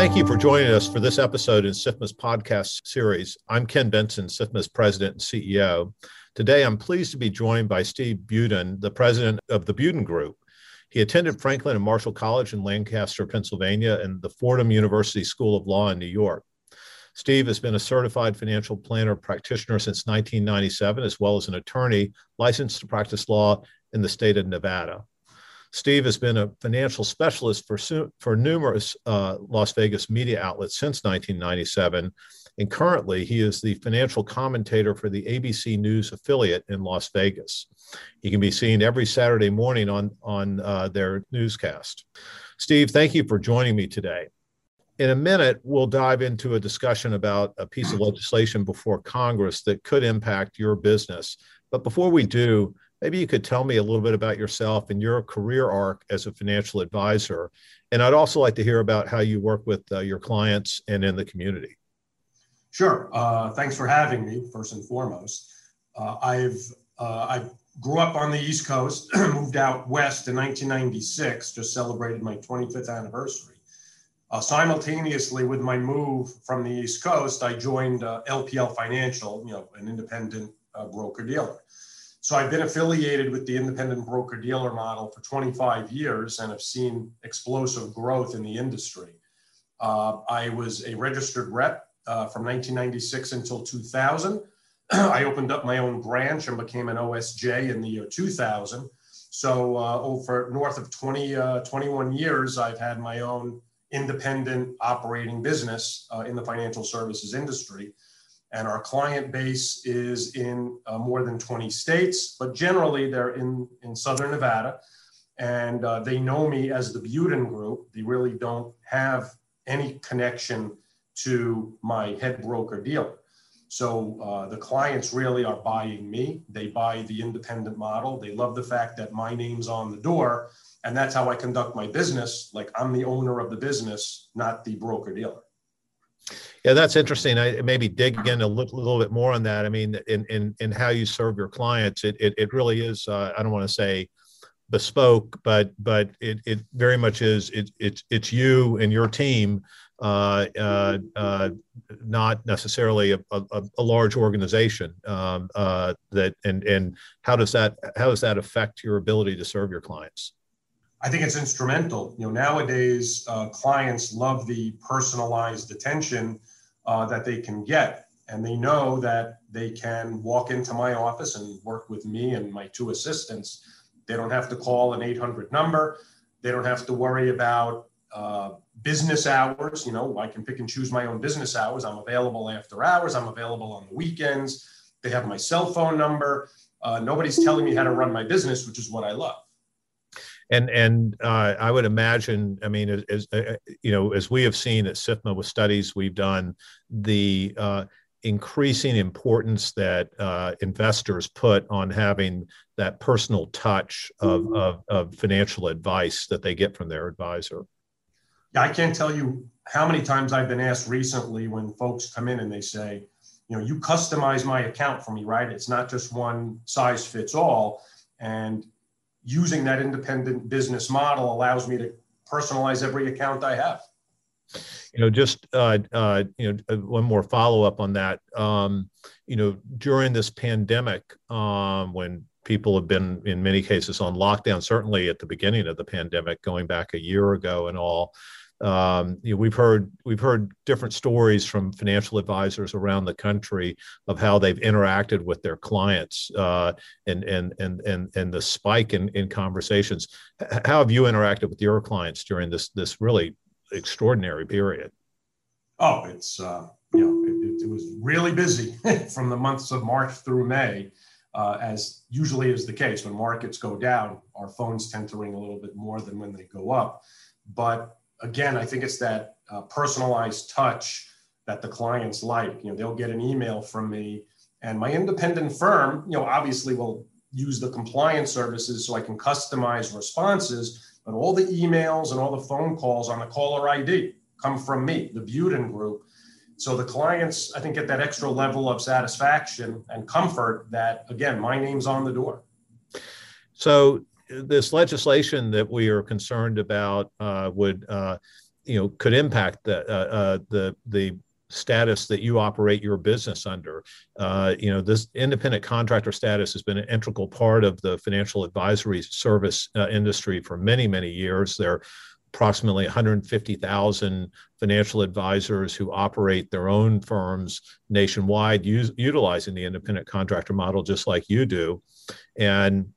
Thank you for joining us for this episode in SIFMA's podcast series. I'm Ken Bentsen, SIFMA's president and CEO. Today, I'm pleased to be joined by Steve Budin, the president of the Budin Group. He attended Franklin and Marshall College in Lancaster, Pennsylvania, and the Fordham University School of Law in New York. Steve has been a certified financial planner practitioner since 1997, as well as an attorney licensed to practice law in the state of Nevada. Steve has been a financial specialist for, for numerous uh, Las Vegas media outlets since 1997. And currently, he is the financial commentator for the ABC News affiliate in Las Vegas. He can be seen every Saturday morning on, on uh, their newscast. Steve, thank you for joining me today. In a minute, we'll dive into a discussion about a piece of legislation before Congress that could impact your business. But before we do, maybe you could tell me a little bit about yourself and your career arc as a financial advisor. And I'd also like to hear about how you work with uh, your clients and in the community. Sure. Uh, thanks for having me, first and foremost. Uh, I've uh, I grew up on the East Coast, moved out west in 1996, just celebrated my 25th anniversary. Uh, simultaneously with my move from the East Coast, I joined LPL uh, Financial, you know, an independent broker dealer. So I've been affiliated with the independent broker dealer model for 25 years and have seen explosive growth in the industry. Uh, I was a registered rep uh, from 1996 until 2000. I opened up my own branch and became an OSJ in the year 2000. So uh, over north of 20, uh, 21 years, I've had my own independent operating business uh, in the financial services industry and our client base is in uh, more than 20 states, but generally they're in, in Southern Nevada. And uh, they know me as the Budin Group. They really don't have any connection to my head broker dealer. So uh, the clients really are buying me. They buy the independent model. They love the fact that my name's on the door. And that's how I conduct my business. Like I'm the owner of the business, not the broker dealer. Yeah, that's interesting. I maybe dig in a little, little bit more on that. I mean, in in in how you serve your clients, it it, it really is. Uh, I don't want to say bespoke, but but it it very much is. It, it's it's you and your team, uh, uh, uh, not necessarily a, a, a large organization. Um, uh, that and and how does that how does that affect your ability to serve your clients? I think it's instrumental. You know, nowadays uh, clients love the personalized attention uh, that they can get, and they know that they can walk into my office and work with me and my two assistants. They don't have to call an 800 number. They don't have to worry about uh, business hours. You know, I can pick and choose my own business hours. I'm available after hours. I'm available on the weekends. They have my cell phone number. Uh, nobody's telling me how to run my business, which is what I love and and uh, I would imagine, I mean, as, as uh, you know, as we have seen at SIFMA with studies we've done, the uh, increasing importance that uh, investors put on having that personal touch of, of, of financial advice that they get from their advisor. Yeah, I can't tell you how many times I've been asked recently when folks come in and they say, you know, you customize my account for me, right? It's not just one size fits all. And using that independent business model allows me to personalize every account I have. You know, just uh, uh, you know, uh, one more follow up on that. Um, you know, during this pandemic, um, when people have been in many cases on lockdown, certainly at the beginning of the pandemic, going back a year ago and all um, you know, we've heard we've heard different stories from financial advisors around the country of how they've interacted with their clients uh, and, and and and and the spike in, in conversations. How have you interacted with your clients during this this really extraordinary period? Oh, it's uh, you know it, it, was really busy from the months of March through May. Uh, as usually is the case when markets go down, our phones tend to ring a little bit more than when they go up. But again, I think it's that uh, personalized touch that the clients like. You know, they'll get an email from me, and my independent firm, you know, obviously will use the compliance services so I can customize responses. But all the emails and all the phone calls on the caller ID come from me, the Budin Group. So the clients, I think, get that extra level of satisfaction and comfort that, again, my name's on the door. So this legislation that we are concerned about uh, would uh, you know could impact the uh, uh, the the status that you operate your business under. Uh, you know, this independent contractor status has been an integral part of the financial advisory service uh, industry for many, many years. There are approximately 150,000 financial advisors who operate their own firms nationwide, use, utilizing the independent contractor model, just like you do. And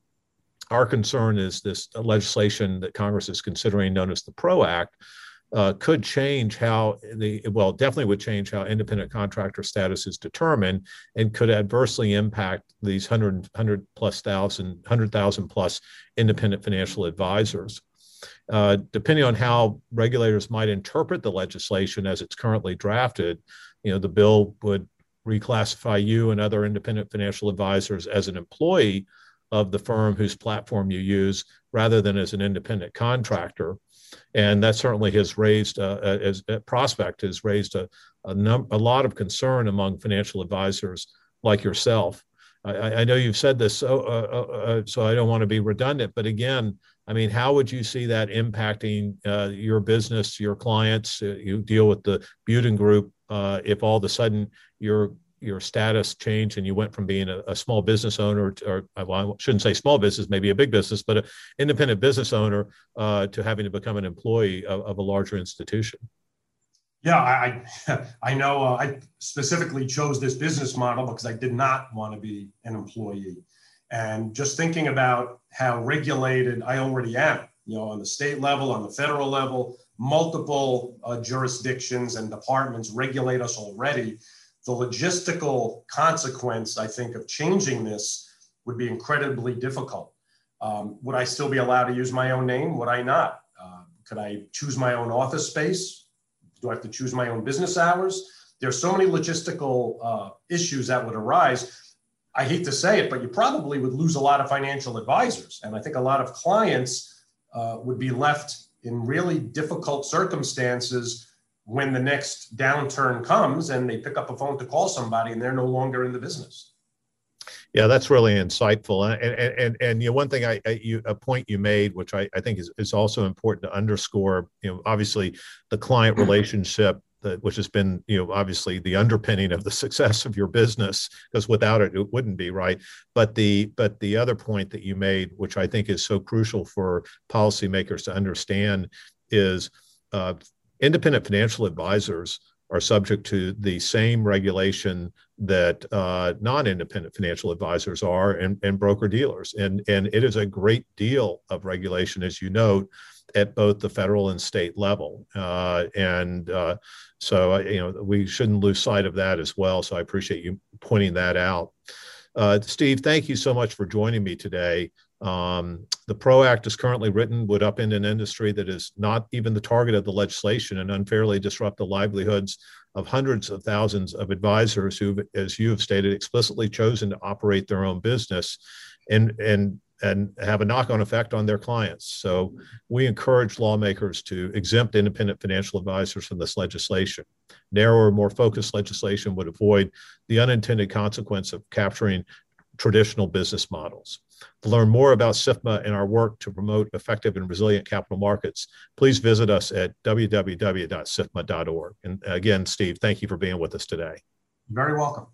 our concern is this legislation that Congress is considering, known as the PRO Act, uh, could change how the well definitely would change how independent contractor status is determined and could adversely impact these 100, 100 plus thousand 100,000 plus independent financial advisors. Uh, depending on how regulators might interpret the legislation as it's currently drafted, you know, the bill would reclassify you and other independent financial advisors as an employee of the firm whose platform you use rather than as an independent contractor and that certainly has raised uh, uh as a prospect has raised a a, num- a lot of concern among financial advisors like yourself. I, I know you've said this, so uh, uh, uh, so I don't want to be redundant, but again, I mean, how would you see that impacting uh, your business, your clients? you deal with the Budin Group. if all of a sudden you're your status changed and you went from being a, a small business owner to, or well, I shouldn't say small business, maybe a big business, but an independent business owner uh, to having to become an employee of, of a larger institution? Yeah, I I know uh, I specifically chose this business model because I did not want to be an employee. And just thinking about how regulated I already am, you know, on the state level, on the federal level, multiple uh, jurisdictions and departments regulate us already the logistical consequence, I think, of changing this would be incredibly difficult. Um, would I still be allowed to use my own name? Would I not? Uh, could I choose my own office space? Do I have to choose my own business hours? There's so many logistical uh, issues that would arise. I hate to say it, but you probably would lose a lot of financial advisors. And I think a lot of clients uh, would be left in really difficult circumstances when the next downturn comes and they pick up a phone to call somebody and they're no longer in the business. Yeah, that's really insightful. And and and, and you know, one thing I, I you, a point you made, which I, I think is, is also important to underscore. You know, obviously the client relationship, that, which has been you know obviously the underpinning of the success of your business, because without it it wouldn't be right. But the but the other point that you made, which I think is so crucial for policymakers to understand, is uh, independent financial advisors are subject to the same regulation that uh, non-independent financial advisors are and, and broker dealers and and it is a great deal of regulation as you note at both the federal and state level. Uh, and uh, so you know we shouldn't lose sight of that as well. So i appreciate you pointing that out uh, steve thank you so much for joining me today. Um, the PRO Act is currently written would upend an industry that is not even the target of the legislation and unfairly disrupt the livelihoods of hundreds of thousands of advisors who, as you have stated, explicitly chosen to operate their own business. And, and, and have a knock on effect on their clients. So we encourage lawmakers to exempt independent financial advisors from this legislation. Narrower, more focused legislation would avoid the unintended consequence of capturing traditional business models. To learn more about SIFMA and our work to promote effective and resilient capital markets, please visit us at www.sifma.org. And again, Steve, thank you for being with us today. You're very welcome.